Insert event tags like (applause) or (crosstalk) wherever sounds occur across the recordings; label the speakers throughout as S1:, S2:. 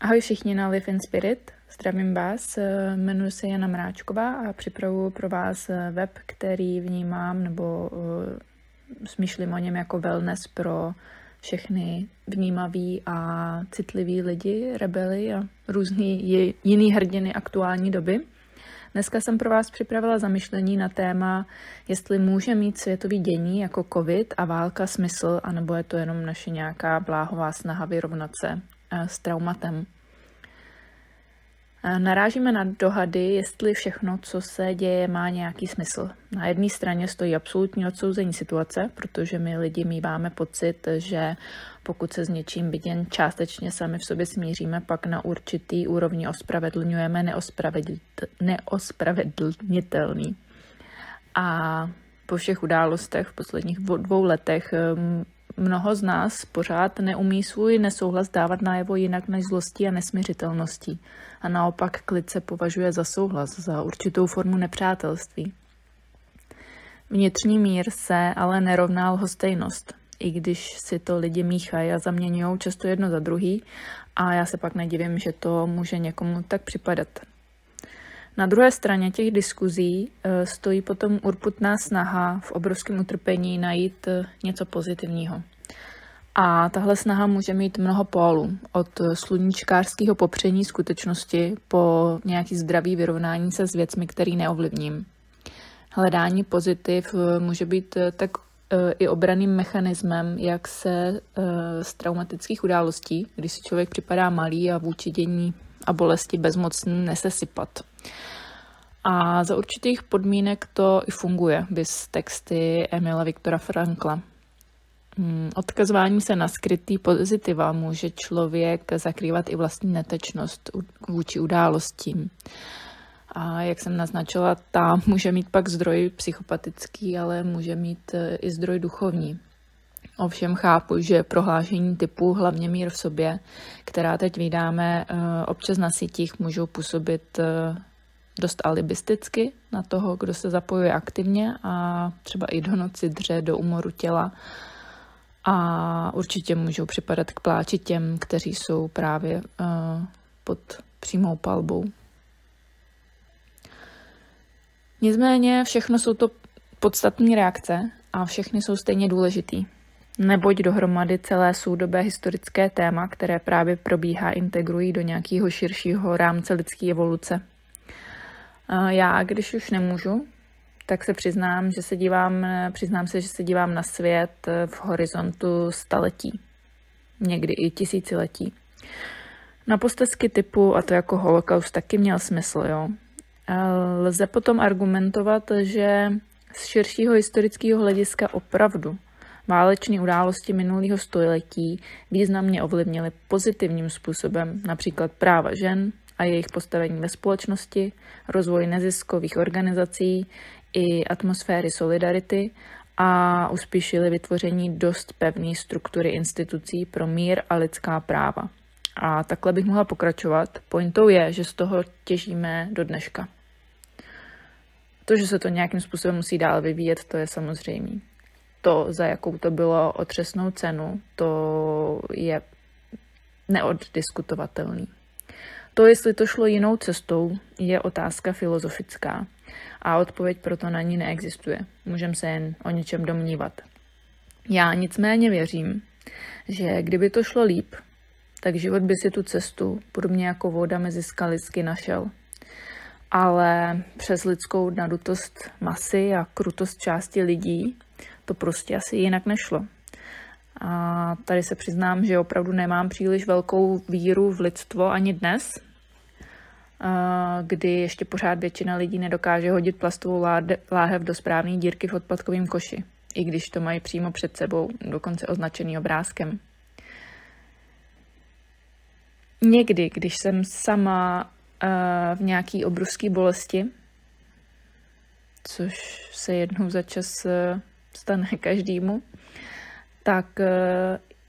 S1: Ahoj všichni na Live in Spirit, zdravím vás, jmenuji se Jana Mráčková a připravuji pro vás web, který vnímám nebo uh, smýšlím o něm jako wellness pro všechny vnímaví a citlivý lidi, rebely a různý jiný hrdiny aktuální doby. Dneska jsem pro vás připravila zamyšlení na téma, jestli může mít světový dění jako covid a válka smysl, anebo je to jenom naše nějaká bláhová snaha vyrovnat se s traumatem. Narážíme na dohady, jestli všechno, co se děje, má nějaký smysl. Na jedné straně stojí absolutní odsouzení situace, protože my lidi míváme pocit, že pokud se s něčím byt jen částečně sami v sobě smíříme, pak na určitý úrovni ospravedlňujeme neospravedlnitelný. A po všech událostech v posledních dvou letech mnoho z nás pořád neumí svůj nesouhlas dávat najevo jinak než zlostí a nesměřitelností. A naopak klid se považuje za souhlas, za určitou formu nepřátelství. Vnitřní mír se ale nerovná lhostejnost, i když si to lidi míchají a zaměňují často jedno za druhý a já se pak nedivím, že to může někomu tak připadat. Na druhé straně těch diskuzí eh, stojí potom urputná snaha v obrovském utrpení najít eh, něco pozitivního. A tahle snaha může mít mnoho pólů, od sluníčkářského popření skutečnosti po nějaký zdravý vyrovnání se s věcmi, který neovlivním. Hledání pozitiv eh, může být tak i obraným mechanismem, jak se z traumatických událostí, když si člověk připadá malý a vůči dění a bolesti bezmocný nesesypat. A za určitých podmínek to i funguje, bys texty Emila Viktora Frankla. Hmm, odkazování se na skrytý pozitiva může člověk zakrývat i vlastní netečnost vůči událostím. A jak jsem naznačila, ta může mít pak zdroj psychopatický, ale může mít e, i zdroj duchovní. Ovšem chápu, že prohlášení typu hlavně mír v sobě, která teď vydáme e, občas na sítích, můžou působit e, dost alibisticky na toho, kdo se zapojuje aktivně a třeba i do noci dře do umoru těla. A určitě můžou připadat k pláči těm, kteří jsou právě uh, pod přímou palbou. Nicméně všechno jsou to podstatné reakce a všechny jsou stejně důležitý. Neboť dohromady celé soudobé historické téma, které právě probíhá, integrují do nějakého širšího rámce lidské evoluce. Já, když už nemůžu, tak se přiznám, že se dívám, přiznám se, že se dívám na svět v horizontu staletí, někdy i tisíciletí. Na postezky typu, a to jako holokaust taky měl smysl, jo. Lze potom argumentovat, že z širšího historického hlediska opravdu válečné události minulého století významně ovlivnily pozitivním způsobem například práva žen, a jejich postavení ve společnosti, rozvoj neziskových organizací i atmosféry solidarity a uspíšili vytvoření dost pevné struktury institucí pro mír a lidská práva. A takhle bych mohla pokračovat. Pointou je, že z toho těžíme do dneška. To, že se to nějakým způsobem musí dál vyvíjet, to je samozřejmé. To, za jakou to bylo otřesnou cenu, to je neoddiskutovatelný. To, jestli to šlo jinou cestou, je otázka filozofická a odpověď proto na ní neexistuje. Můžeme se jen o něčem domnívat. Já nicméně věřím, že kdyby to šlo líp, tak život by si tu cestu, podobně jako voda mezi skalisky, našel. Ale přes lidskou nadutost masy a krutost části lidí to prostě asi jinak nešlo. A tady se přiznám, že opravdu nemám příliš velkou víru v lidstvo ani dnes, kdy ještě pořád většina lidí nedokáže hodit plastovou láhev do správné dírky v odpadkovém koši, i když to mají přímo před sebou, dokonce označený obrázkem. Někdy, když jsem sama v nějaký obrovské bolesti, což se jednou za čas stane (laughs) každému, tak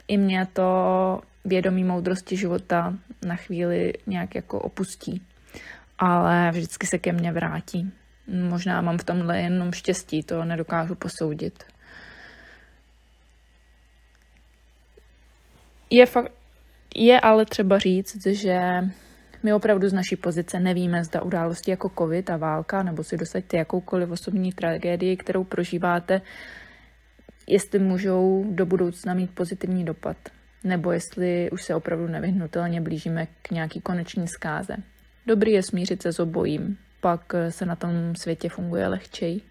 S1: i mě to vědomí moudrosti života na chvíli nějak jako opustí ale vždycky se ke mně vrátí. Možná mám v tomhle jenom štěstí, to nedokážu posoudit. Je fakt, Je ale třeba říct, že my opravdu z naší pozice nevíme, zda události jako covid a válka, nebo si dosaďte jakoukoliv osobní tragédii, kterou prožíváte, jestli můžou do budoucna mít pozitivní dopad, nebo jestli už se opravdu nevyhnutelně blížíme k nějaký koneční zkáze. Dobrý je smířit se s obojím, pak se na tom světě funguje lehčej.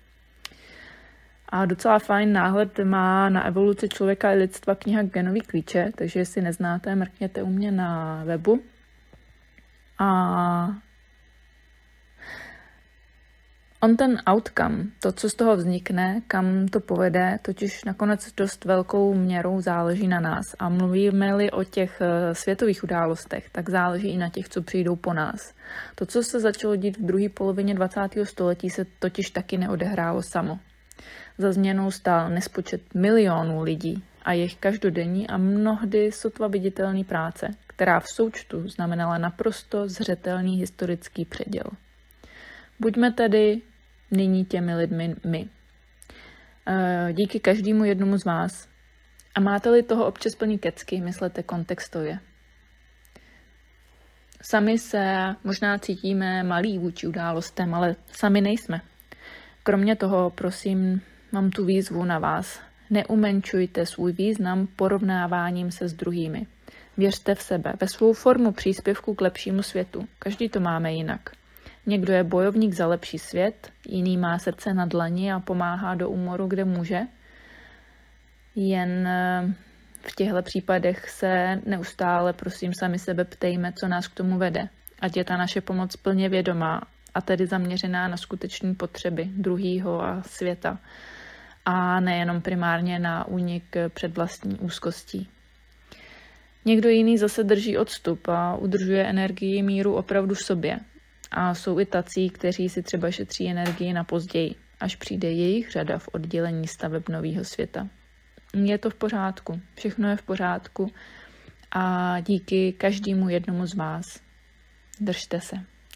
S1: A docela fajn náhled má na evoluci člověka i lidstva kniha Genový klíče, takže jestli neznáte, mrkněte u mě na webu. A on ten outcome, to, co z toho vznikne, kam to povede, totiž nakonec dost velkou měrou záleží na nás. A mluvíme-li o těch eh, světových událostech, tak záleží i na těch, co přijdou po nás. To, co se začalo dít v druhé polovině 20. století, se totiž taky neodehrálo samo. Za změnou stál nespočet milionů lidí a jejich každodenní a mnohdy sotva viditelný práce, která v součtu znamenala naprosto zřetelný historický předěl. Buďme tedy nyní těmi lidmi my. Eh, díky každému jednomu z vás. A máte-li toho občas plný kecky, myslete kontextově. Sami se možná cítíme malí vůči událostem, ale sami nejsme. Kromě toho, prosím, mám tu výzvu na vás. Neumenčujte svůj význam porovnáváním se s druhými. Věřte v sebe, ve svou formu příspěvku k lepšímu světu. Každý to máme jinak. Někdo je bojovník za lepší svět, jiný má srdce na dlani a pomáhá do úmoru, kde může. Jen eh, v těchto případech se neustále, prosím, sami sebe ptejme, co nás k tomu vede. Ať je ta naše pomoc plně vědomá a tedy zaměřená na skutečné potřeby druhého a světa a nejenom primárně na únik před vlastní úzkostí. Někdo jiný zase drží odstup a udržuje energii míru opravdu v sobě. A jsou i tací, kteří si třeba šetří energii na později, až přijde jejich řada v oddělení staveb nového světa. Je to v pořádku, všechno je v pořádku a díky každému jednomu z vás. Držte se.